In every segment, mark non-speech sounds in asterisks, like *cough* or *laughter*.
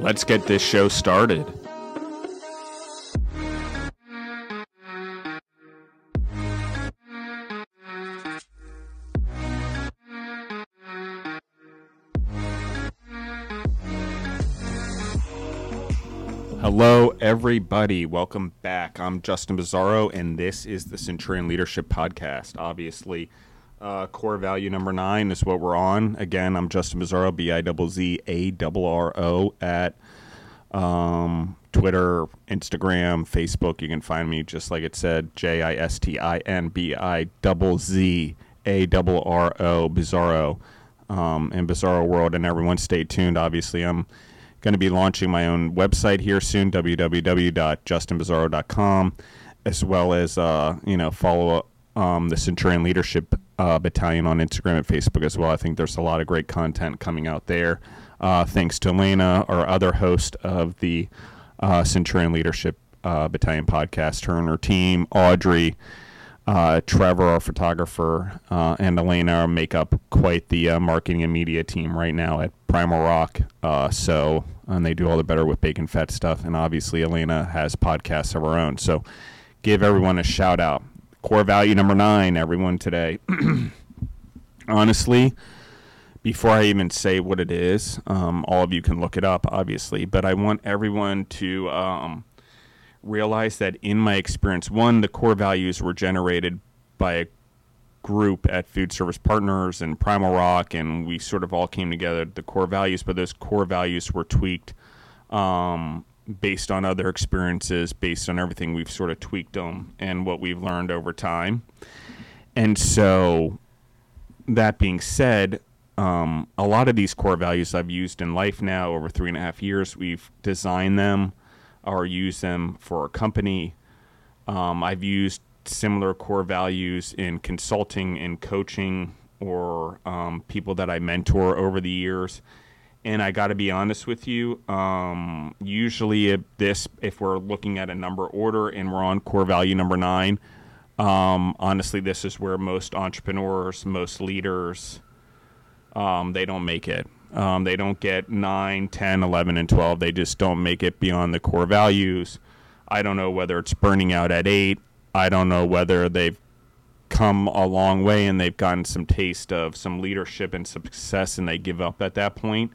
Let's get this show started. Hello, everybody. Welcome back. I'm Justin Bizzarro, and this is the Centurion Leadership Podcast. Obviously, uh, core value number nine is what we're on. Again, I'm Justin Bizzarro, B I Z Z A R R O at um, Twitter, Instagram, Facebook. You can find me just like it said, J I S T I N B I double Z A double R O Bizzarro um, in Bizzarro World. And everyone, stay tuned. Obviously, I'm going to be launching my own website here soon, www.justinbizzarro.com, as well as uh, you know follow um, the Centurion Leadership uh, Battalion on Instagram and Facebook as well. I think there's a lot of great content coming out there. Uh, thanks to Elena, our other host of the uh, Centurion Leadership uh, Battalion podcast, her and her team, Audrey, uh, Trevor, our photographer, uh, and Elena make up quite the marketing and media team right now at Primal Rock. so, and they do all the better with bacon fat stuff. And obviously, Elena has podcasts of her own. So, give everyone a shout out. Core value number nine, everyone today. *clears throat* Honestly, before I even say what it is, um, all of you can look it up, obviously, but I want everyone to um, realize that in my experience, one, the core values were generated by a group at Food Service Partners and Primal Rock, and we sort of all came together, the core values, but those core values were tweaked um, based on other experiences, based on everything we've sort of tweaked them and what we've learned over time. And so, that being said, um, a lot of these core values I've used in life now over three and a half years. We've designed them or used them for a company. Um, I've used similar core values in consulting and coaching or um, people that I mentor over the years. And I got to be honest with you. Um, usually, if this, if we're looking at a number order and we're on core value number nine, um, honestly, this is where most entrepreneurs, most leaders, um, they don't make it. Um, they don't get 9, 10, 11, and 12. They just don't make it beyond the core values. I don't know whether it's burning out at 8. I don't know whether they've come a long way and they've gotten some taste of some leadership and success and they give up at that point.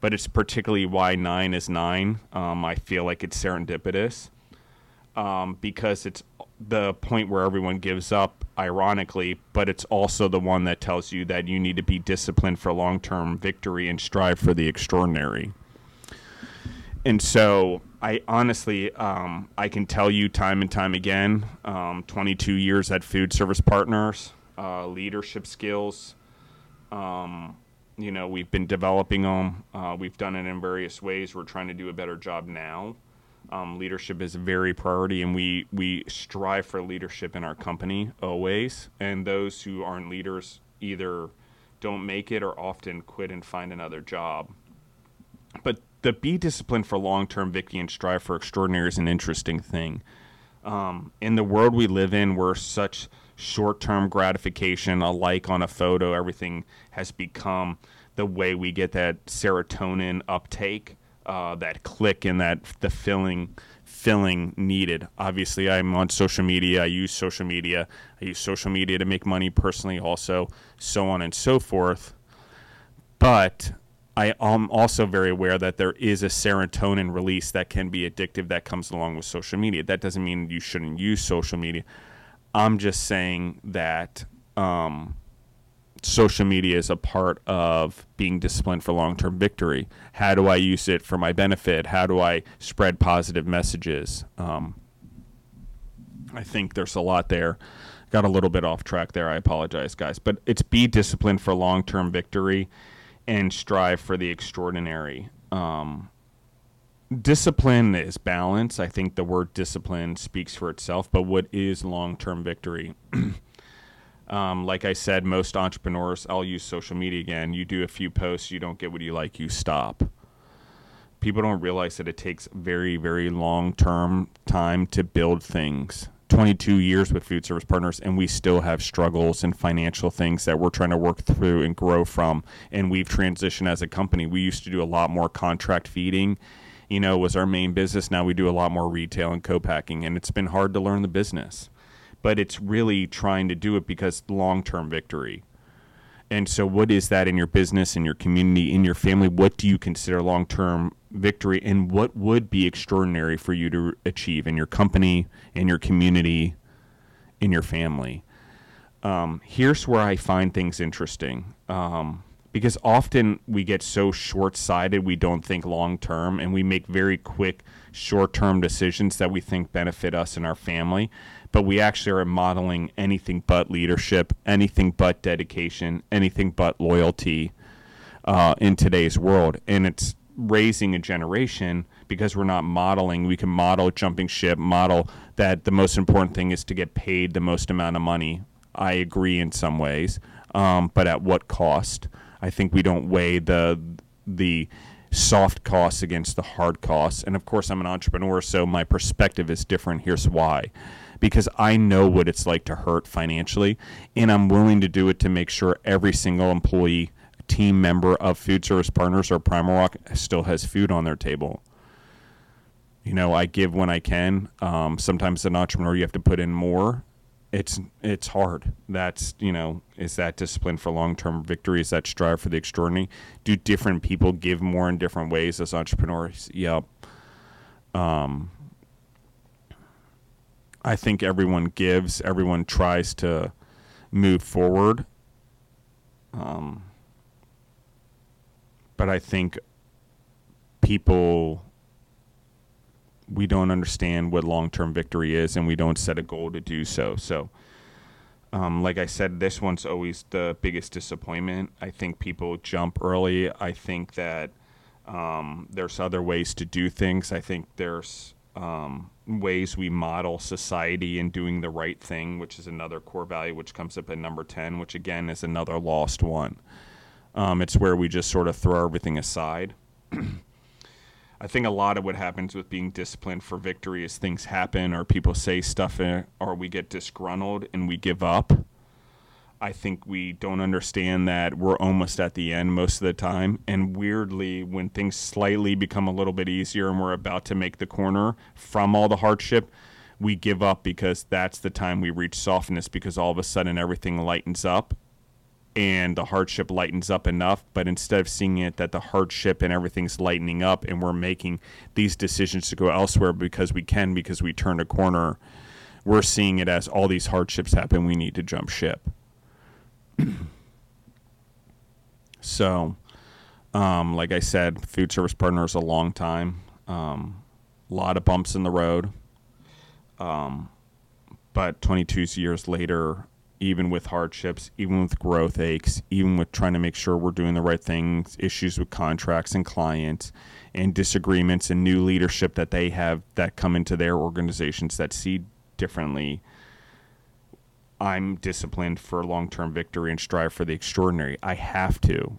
But it's particularly why 9 is 9. Um, I feel like it's serendipitous um, because it's the point where everyone gives up, ironically, but it's also the one that tells you that you need to be disciplined for long term victory and strive for the extraordinary. And so, I honestly, um, I can tell you time and time again, um, 22 years at Food Service Partners, uh, leadership skills. Um, you know, we've been developing them. Uh, we've done it in various ways. We're trying to do a better job now. Um, leadership is a very priority, and we we strive for leadership in our company always. And those who aren't leaders either don't make it or often quit and find another job. But the be disciplined for long term victory and strive for extraordinary is an interesting thing. Um, in the world we live in, we're such short term gratification, a like on a photo, everything has become the way we get that serotonin uptake uh, that click and that the filling filling needed. Obviously, I'm on social media. I use social media. I use social media to make money personally, also, so on and so forth. But I am also very aware that there is a serotonin release that can be addictive that comes along with social media. That doesn't mean you shouldn't use social media. I'm just saying that um, social media is a part of being disciplined for long term victory. How do I use it for my benefit? How do I spread positive messages? Um, I think there's a lot there. Got a little bit off track there. I apologize, guys. But it's be disciplined for long term victory and strive for the extraordinary. Um, discipline is balance. I think the word discipline speaks for itself, but what is long term victory? *clears throat* um, like I said, most entrepreneurs, I'll use social media again. You do a few posts, you don't get what you like, you stop. People don't realize that it takes very, very long term time to build things. 22 years with food service partners and we still have struggles and financial things that we're trying to work through and grow from and we've transitioned as a company we used to do a lot more contract feeding you know, was our main business. Now we do a lot more retail and co-packing, and it's been hard to learn the business. But it's really trying to do it because long-term victory. And so, what is that in your business, in your community, in your family? What do you consider long term victory? And what would be extraordinary for you to achieve in your company, in your community, in your family? Um, here's where I find things interesting. Um, because often we get so short sighted, we don't think long term, and we make very quick short term decisions that we think benefit us and our family. But we actually are modeling anything but leadership, anything but dedication, anything but loyalty uh, in today's world. And it's raising a generation because we're not modeling. We can model jumping ship, model that the most important thing is to get paid the most amount of money. I agree in some ways, um, but at what cost? I think we don't weigh the the soft costs against the hard costs. And of course, I'm an entrepreneur, so my perspective is different. Here's why. Because I know what it's like to hurt financially, and I'm willing to do it to make sure every single employee, team member of Food Service Partners or Primal Rock still has food on their table. You know, I give when I can. Um, sometimes, as an entrepreneur, you have to put in more it's it's hard. That's you know, is that discipline for long term victory? Is that strive for the extraordinary? Do different people give more in different ways as entrepreneurs? Yep. Um, I think everyone gives. Everyone tries to move forward. Um, but I think people we don't understand what long term victory is and we don't set a goal to do so. So, um, like I said, this one's always the biggest disappointment. I think people jump early. I think that um, there's other ways to do things. I think there's um, ways we model society in doing the right thing, which is another core value, which comes up at number 10, which again is another lost one. Um, it's where we just sort of throw everything aside. *clears throat* I think a lot of what happens with being disciplined for victory is things happen or people say stuff or we get disgruntled and we give up. I think we don't understand that we're almost at the end most of the time. And weirdly, when things slightly become a little bit easier and we're about to make the corner from all the hardship, we give up because that's the time we reach softness because all of a sudden everything lightens up and the hardship lightens up enough. But instead of seeing it that the hardship and everything's lightening up and we're making these decisions to go elsewhere because we can, because we turned a corner, we're seeing it as all these hardships happen. We need to jump ship. *clears throat* so, um, like I said, food service partners a long time. Um, a lot of bumps in the road. Um, but 22 years later, even with hardships, even with growth aches, even with trying to make sure we're doing the right things, issues with contracts and clients, and disagreements and new leadership that they have that come into their organizations that see differently. I'm disciplined for long term victory and strive for the extraordinary. I have to.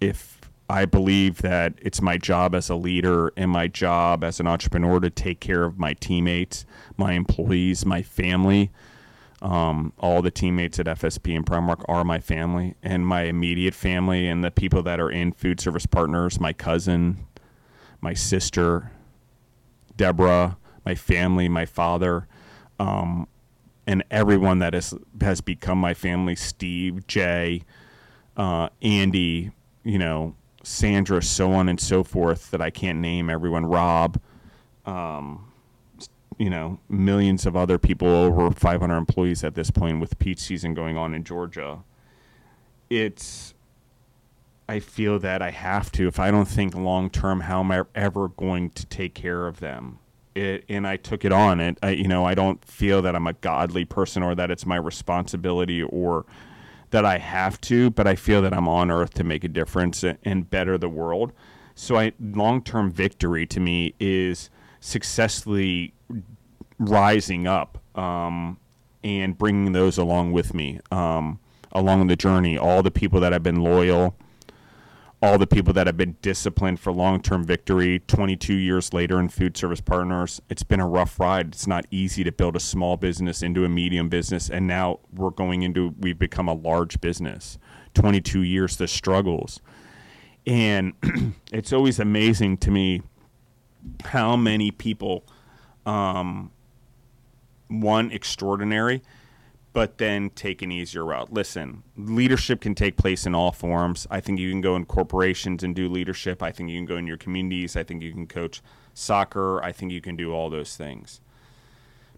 If I believe that it's my job as a leader and my job as an entrepreneur to take care of my teammates, my employees, my family um, all the teammates at FSP and Primal Rock are my family and my immediate family, and the people that are in food service partners my cousin, my sister, Deborah, my family, my father, um, and everyone that is, has become my family Steve, Jay, uh, Andy, you know, Sandra, so on and so forth that I can't name everyone, Rob. Um, you know millions of other people over 500 employees at this point with peach season going on in Georgia it's I feel that I have to. If I don't think long term how am I ever going to take care of them? It, and I took it on. It I, you know I don't feel that I'm a godly person or that it's my responsibility or that I have to but I feel that I'm on earth to make a difference and better the world. So I long-term victory to me is successfully rising up um, and bringing those along with me um, along the journey. All the people that have been loyal, all the people that have been disciplined for long-term victory 22 years later in food service partners it's been a rough ride. It's not easy to build a small business into a medium business and now we're going into we've become a large business. 22 years the struggles. And *clears throat* it's always amazing to me how many people um, one extraordinary but then take an easier route. Listen, leadership can take place in all forms. I think you can go in corporations and do leadership. I think you can go in your communities. I think you can coach soccer. I think you can do all those things.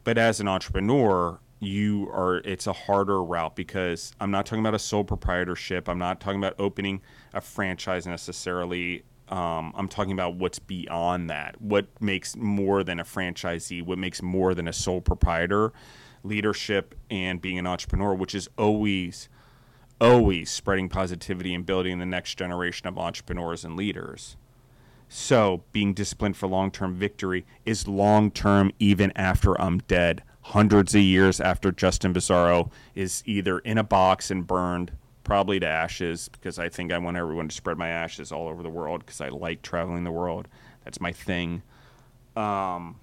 But as an entrepreneur, you are it's a harder route because I'm not talking about a sole proprietorship. I'm not talking about opening a franchise necessarily. Um, I'm talking about what's beyond that. What makes more than a franchisee? What makes more than a sole proprietor? leadership and being an entrepreneur, which is always, always spreading positivity and building the next generation of entrepreneurs and leaders. So, being disciplined for long term victory is long term even after I'm dead. Hundreds of years after Justin Bizzarro is either in a box and burned, probably to ashes, because I think I want everyone to spread my ashes all over the world because I like traveling the world. That's my thing. Um,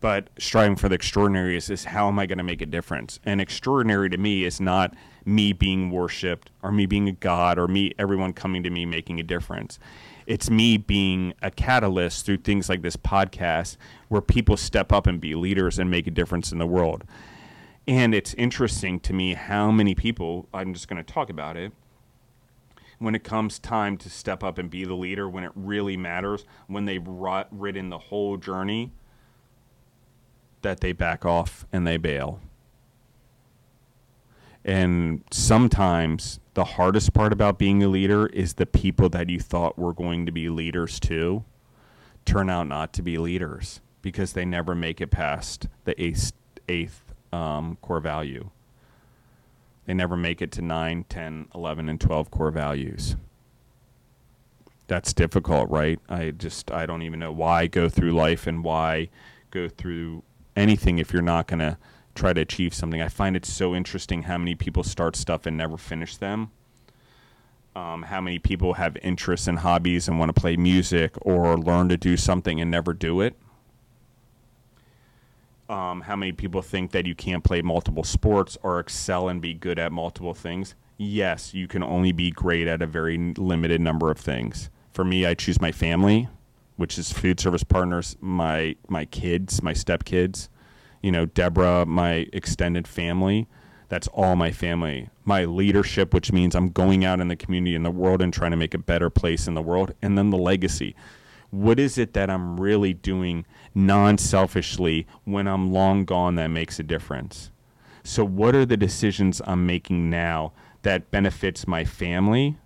but striving for the extraordinary is, is how am I going to make a difference? And extraordinary to me is not me being worshipped or me being a god or me everyone coming to me making a difference. It's me being a catalyst through things like this podcast where people step up and be leaders and make a difference in the world. And it's interesting to me how many people, I'm just going to talk about it, when it comes time to step up and be the leader, when it really matters, when they've ridden the whole journey, that they back off and they bail. And sometimes the hardest part about being a leader is the people that you thought were going to be leaders too turn out not to be leaders because they never make it past the eighth, eighth um, core value. They never make it to 9, 10, 11, and 12 core values. That's difficult, right? I just, I don't even know why go through life and why go through anything if you're not going to try to achieve something. I find it so interesting how many people start stuff and never finish them. Um, how many people have interests and hobbies and want to play music or learn to do something and never do it. Um, how many people think that you can't play multiple sports or excel and be good at multiple things? Yes, you can only be great at a very limited number of things. For me, I choose my family which is food service partners, my my kids, my stepkids, you know, Deborah, my extended family. That's all my family. My leadership, which means I'm going out in the community in the world and trying to make a better place in the world. And then the legacy. What is it that I'm really doing non selfishly when I'm long gone that makes a difference? So, what are the decisions I'm making now that benefits my family,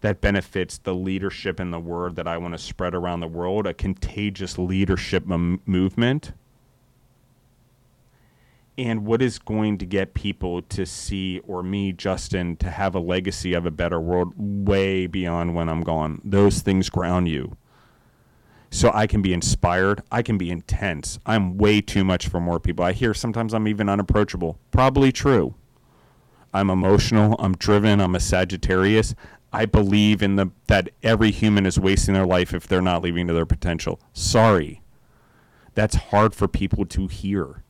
that benefits the leadership and the word that I want to spread around the world, a contagious leadership m- movement. And what is going to get people to see, or me, Justin, to have a legacy of a better world way beyond when I'm gone? Those things ground you. So I can be inspired. I can be intense. I'm way too much for more people. I hear sometimes I'm even unapproachable. Probably true. I'm emotional. I'm driven. I'm a Sagittarius. I believe in the that every human is wasting their life if they're not living to their potential. Sorry. That's hard for people to hear.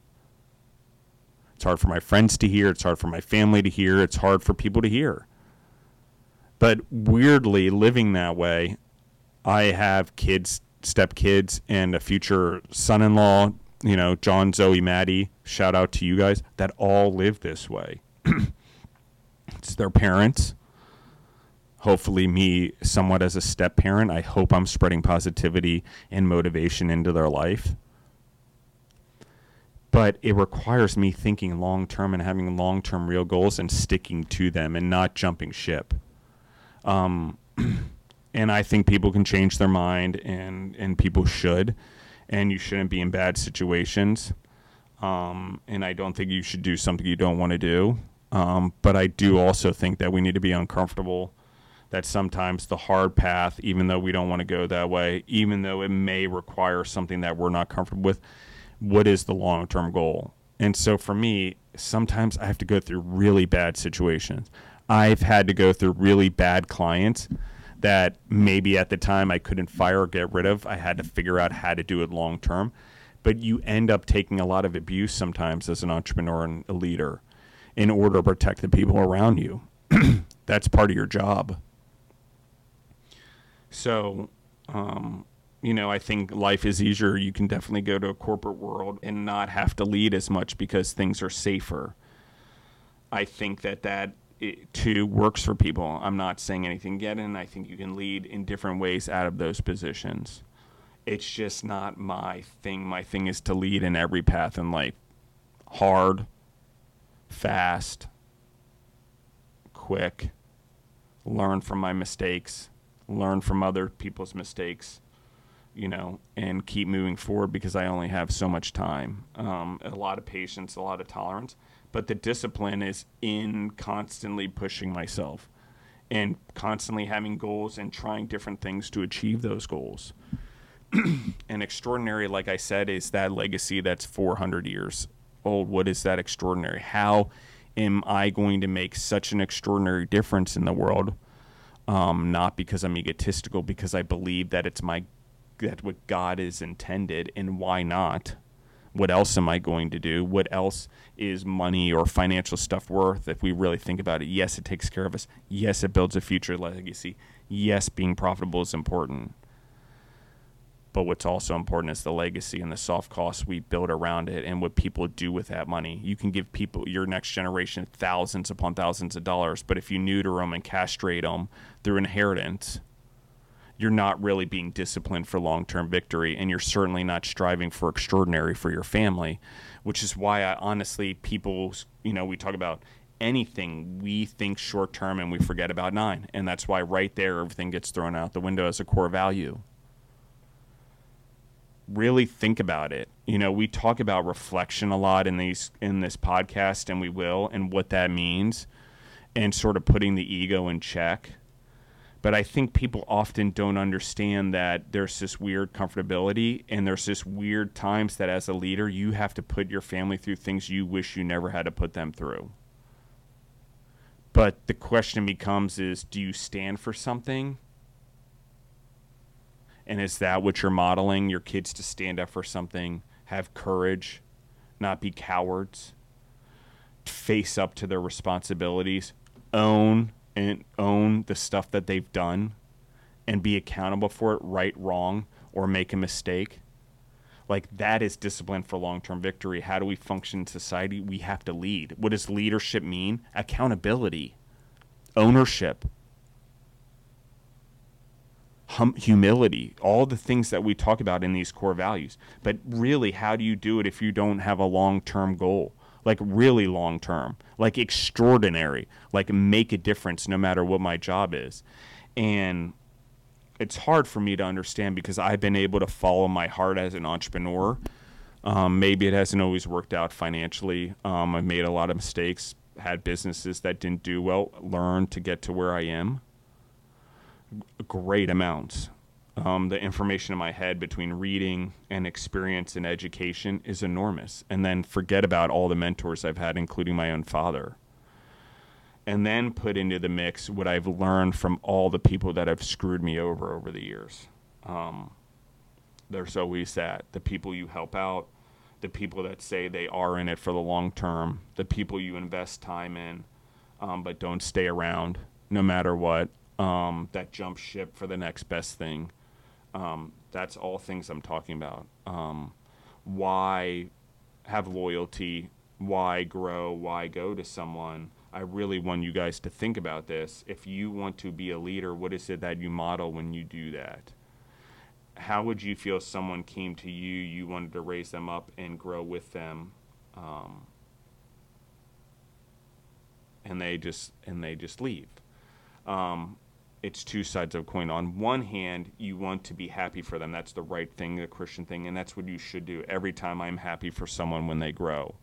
It's hard for my friends to hear, it's hard for my family to hear, it's hard for people to hear. But weirdly living that way, I have kids, stepkids and a future son-in-law, you know, John, Zoe, Maddie, shout out to you guys that all live this way. *clears throat* it's their parents. Hopefully me somewhat as a step parent i hope i'm spreading positivity and motivation into their life. But it requires me thinking long term and having long term real goals and sticking to them and not jumping ship. Um, *clears throat* and i think people can change their mind and and people should and you shouldn't be in bad situations um, and i don't think you should do something you don't want to do um, but i do also think that we need to be uncomfortable that sometimes the hard path, even though we don't want to go that way, even though it may require something that we're not comfortable with, what is the long term goal? And so for me, sometimes I have to go through really bad situations. I've had to go through really bad clients that maybe at the time I couldn't fire or get rid of. I had to figure out how to do it long term. But you end up taking a lot of abuse sometimes as an entrepreneur and a leader in order to protect the people around you. *clears throat* That's part of your job. So, um, you know, I think life is easier. You can definitely go to a corporate world and not have to lead as much because things are safer. I think that that too works for people. I'm not saying anything get in. I think you can lead in different ways out of those positions. It's just not my thing. My thing is to lead in every path in life hard, fast, quick, learn from my mistakes learn from other people's mistakes, you know, and keep moving forward because I only have so much time, um, a lot of patience, a lot of tolerance. But the discipline is in constantly pushing myself and constantly having goals and trying different things to achieve those goals. *clears throat* and extraordinary, like I said, is that legacy that's 400 years old. What is that extraordinary? How am I going to make such an extraordinary difference in the world? um, not because I'm egotistical, because I believe that it's my that what God is intended, and why not? What else am I going to do? What else is money or financial stuff worth if we really think about it? Yes, it takes care of us. Yes, it builds a future legacy. Yes, being profitable is important. But what's also important is the legacy and the soft costs we build around it and what people do with that money. You can give people, your next generation, thousands upon thousands of dollars, but if you neuter them and castrate them through inheritance, you're not really being disciplined for long term victory, and you're certainly not striving for extraordinary for your family, which is why I honestly, people, you know, we talk about anything, we think short term and we forget about nine. And that's why right there, everything gets thrown out the window as a core value really think about it. You know, we talk about reflection a lot in these in this podcast and we will and what that means and sort of putting the ego in check. But I think people often don't understand that there's this weird comfortability and there's this weird times that as a leader you have to put your family through things you wish you never had to put them through. But the question becomes is do you stand for something and is that what you're modeling your kids to stand up for something, have courage, not be cowards, face up to their responsibilities, own and own the stuff that they've done and be accountable for it, right, wrong, or make a mistake? Like that is discipline for long-term victory. How do we function in society? We have to lead. What does leadership mean? Accountability, ownership, hum- humility, all the things that we talk about in these core values. But really, how do you do it if you don't have a long term goal? Like, really long term, like extraordinary, like make a difference no matter what my job is. And it's hard for me to understand because I've been able to follow my heart as an entrepreneur. Um, maybe it hasn't always worked out financially. Um, I've made a lot of mistakes, had businesses that didn't do well, learned to get to where I am great amounts. Um, the information in my head between reading and experience and education is enormous. And then forget about all the mentors I've had, including my own father. And then put into the mix what I've learned from all the people that have screwed me over over the years. Um, there's always that the people you help out, the people that say they are in it for the long term, the people you invest time in, um, but don't stay around no matter what um, that jump ship for the next best thing. Um, that's all things I'm talking about. Um, why have loyalty? Why grow? Why go to someone? I really want you guys to think about this. If you want to be a leader, what is it that you model when you do that? How would you feel if someone came to you, you wanted to raise them up and grow with them, um, and they just and they just leave? Um, it's two sides of a coin. On one hand, you want to be happy for them. That's the right thing, the Christian thing, and that's what you should do every time I'm happy for someone when they grow.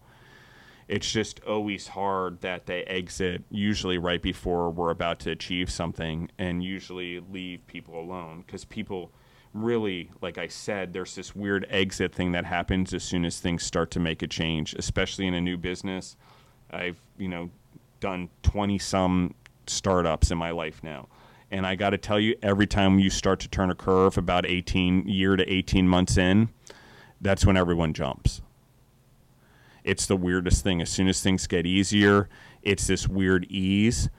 It's just always hard that they exit usually right before we're about to achieve something and usually leave people alone because people really, like I said, there's this weird exit thing that happens as soon as things start to make a change, especially in a new business. I've, you know, done 20 some startups in my life now. And I got to tell you, every time you start to turn a curve about 18 year to 18 months in, that's when everyone jumps it's the weirdest thing. As soon as things get easier, it's this weird ease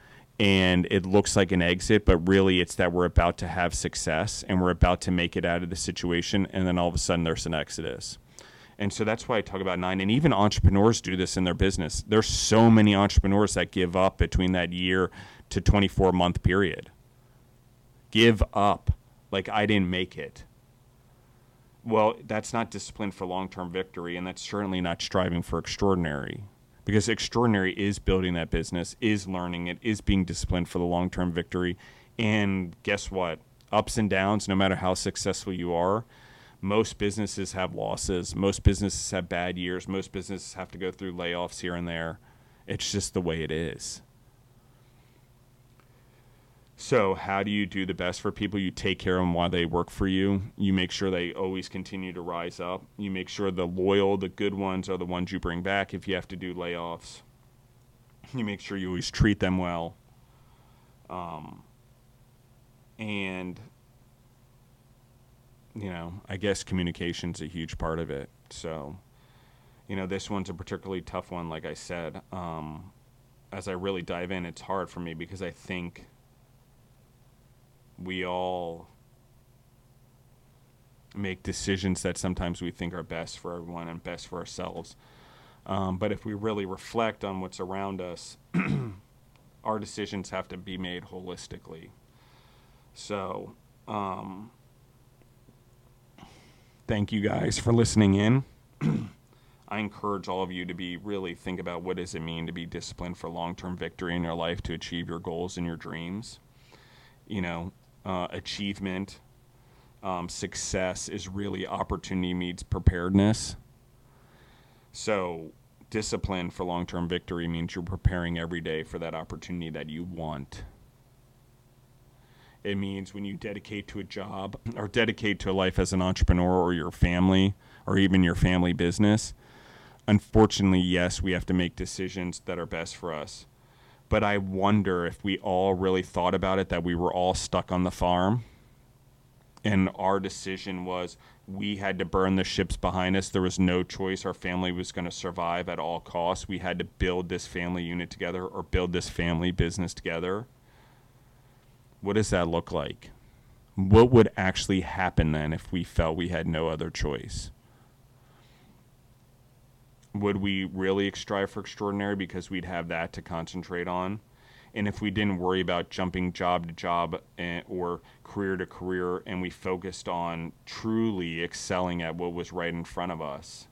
and it looks like an exit, but really it's that we're about to have success and we're about to make it out of the situation, and then all of a sudden there's an exodus. And so that's why I talk about nine. And even entrepreneurs do this in their business. There's so many entrepreneurs that give up between that year to 24 month period. Give up. Like I didn't make it. Well, that's not discipline for long term victory, and that's certainly not striving for extraordinary. Because extraordinary is building that business, is learning it, is being disciplined for the long term victory. And guess what? Ups and downs, no matter how successful you are, most businesses have losses. Most businesses have bad years. Most businesses have to go through layoffs here and there. It's just the way it is. So, how do you do the best for people? You take care of them while they work for you. You make sure they always continue to rise up. You make sure the loyal, the good ones are the ones you bring back if you have to do layoffs. You make sure you always treat them well. Um, and, you know, I guess communication's a huge part of it. So, you know, this one's a particularly tough one, like I said. Um, as I really dive in, it's hard for me because I think we all make decisions that sometimes we think are best for everyone and best for ourselves. Um, but if we really reflect on what's around us, *clears throat* our decisions have to be made holistically. So, um, thank you guys for listening in. *clears throat* I encourage all of you to be really think about what does it mean to be disciplined for long-term victory in your life to achieve your goals and your dreams. You know, uh, achievement, um, success is really opportunity meets preparedness. So, discipline for long term victory means you're preparing every day for that opportunity that you want. It means when you dedicate to a job or dedicate to a life as an entrepreneur or your family or even your family business, unfortunately, yes, we have to make decisions that are best for us but I wonder if we all really thought about it that we were all stuck on the farm and our decision was we had to burn the ships behind us. There was no choice. Our family was going to survive at all costs. We had to build this family unit together or build this family business together. What does that look like? What would actually happen then if we felt we had no other choice? Would we really strive for extraordinary because we'd have that to concentrate on? And if we didn't worry about jumping job to job and, eh, or career to career and we focused on truly excelling at what was right in front of us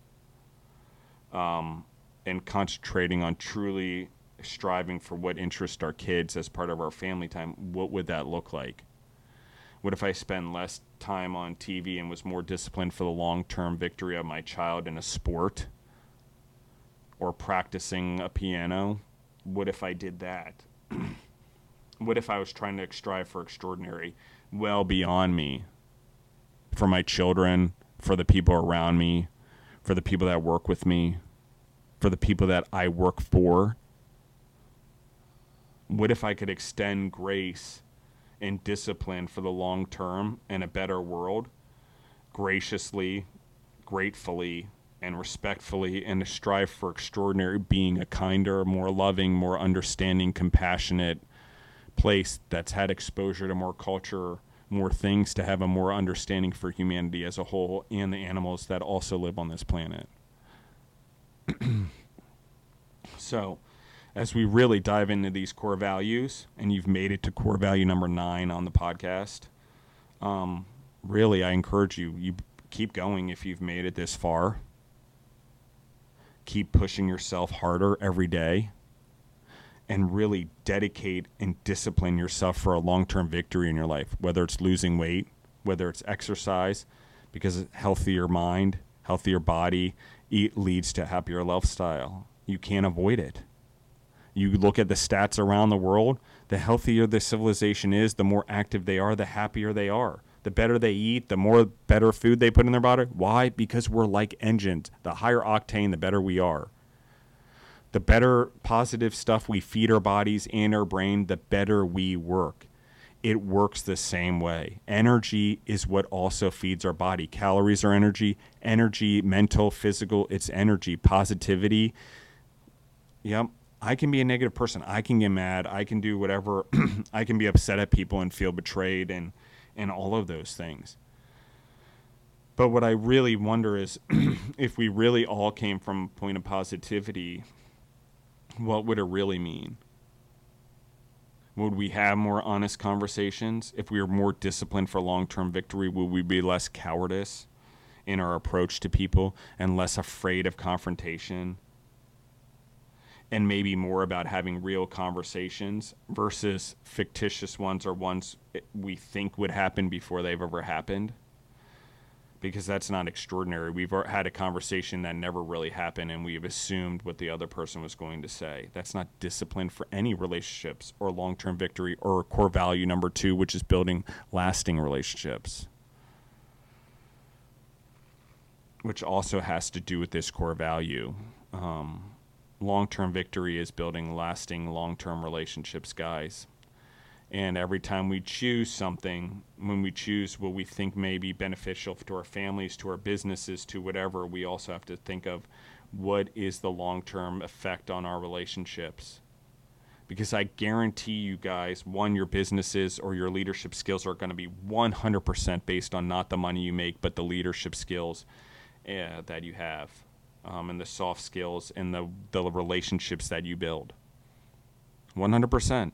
um, and concentrating on truly striving for what interests our kids as part of our family time, what would that look like? What if I spend less time on TV and was more disciplined for the long term victory of my child in a sport? Or practicing a piano. What if I did that? *clears throat* what if I was trying to strive for extraordinary well beyond me for my children, for the people around me, for the people that work with me, for the people that I work for? What if I could extend grace and discipline for the long term and a better world graciously, gratefully, and respectfully and to strive for extraordinary being a kinder, more loving, more understanding, compassionate place that's had exposure to more culture, more things to have a more understanding for humanity as a whole and the animals that also live on this planet. *clears throat* so, as we really dive into these core values, and you've made it to core value number nine on the podcast, um, really, I encourage you, you keep going if you've made it this far keep pushing yourself harder every day and really dedicate and discipline yourself for a long-term victory in your life whether it's losing weight whether it's exercise because healthier mind healthier body eat leads to happier lifestyle You can't avoid it. You look at the stats around the world, the healthier the civilization is, the more active they are, the happier they are. The better they eat, the more better food they put in their body. Why? Because we're like engines. The higher octane, the better we are. The better positive stuff we feed our bodies and our brain, the better we work. It works the same way. Energy is what also feeds our body. Calories are energy, energy, mental, physical, it's energy, positivity. Yep, I can be a negative person. I can get mad. I can do whatever. *clears throat* I can be upset at people and feel betrayed and and all of those things. But what I really wonder is *clears throat* if we really all came from a point of positivity, what would it really mean? Would we have more honest conversations? If we were more disciplined for long term victory, would we be less cowardice in our approach to people and less afraid of confrontation? And maybe more about having real conversations versus fictitious ones or ones we think would happen before they've ever happened. Because that's not extraordinary. We've had a conversation that never really happened and we've assumed what the other person was going to say. That's not discipline for any relationships or long term victory or core value number two, which is building lasting relationships. Which also has to do with this core value. Um, long term victory is building lasting long term relationships, guys. And every time we choose something, when we choose what we think may be beneficial to our families, to our businesses, to whatever, we also have to think of what is the long term effect on our relationships. Because I guarantee you guys, one, your businesses or your leadership skills are going to be 100% based on not the money you make, but the leadership skills uh, that you have um, and the soft skills and the, the relationships that you build. 100%.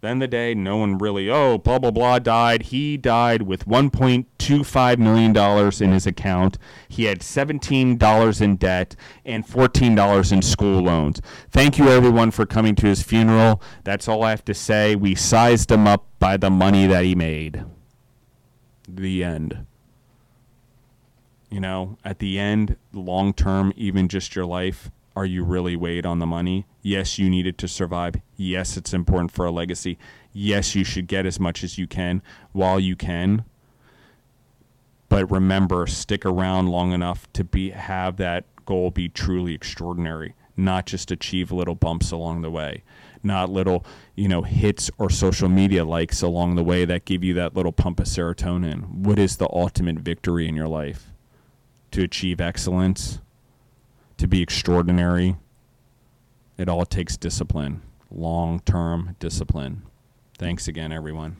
Then the day no one really, oh, blah, blah, blah died. He died with $1.25 million in his account. He had $17 in debt and $14 in school loans. Thank you, everyone, for coming to his funeral. That's all I have to say. We sized him up by the money that he made. The end you know, at the end, long term, even just your life, are you really weighed on the money? Yes, you need it to survive. Yes, it's important for a legacy. Yes, you should get as much as you can while you can. But remember, stick around long enough to be have that goal be truly extraordinary, not just achieve little bumps along the way, not little, you know, hits or social media likes along the way that give you that little pump of serotonin. What is the ultimate victory in your life? To achieve excellence, to be extraordinary, it all takes discipline, long term discipline. Thanks again, everyone.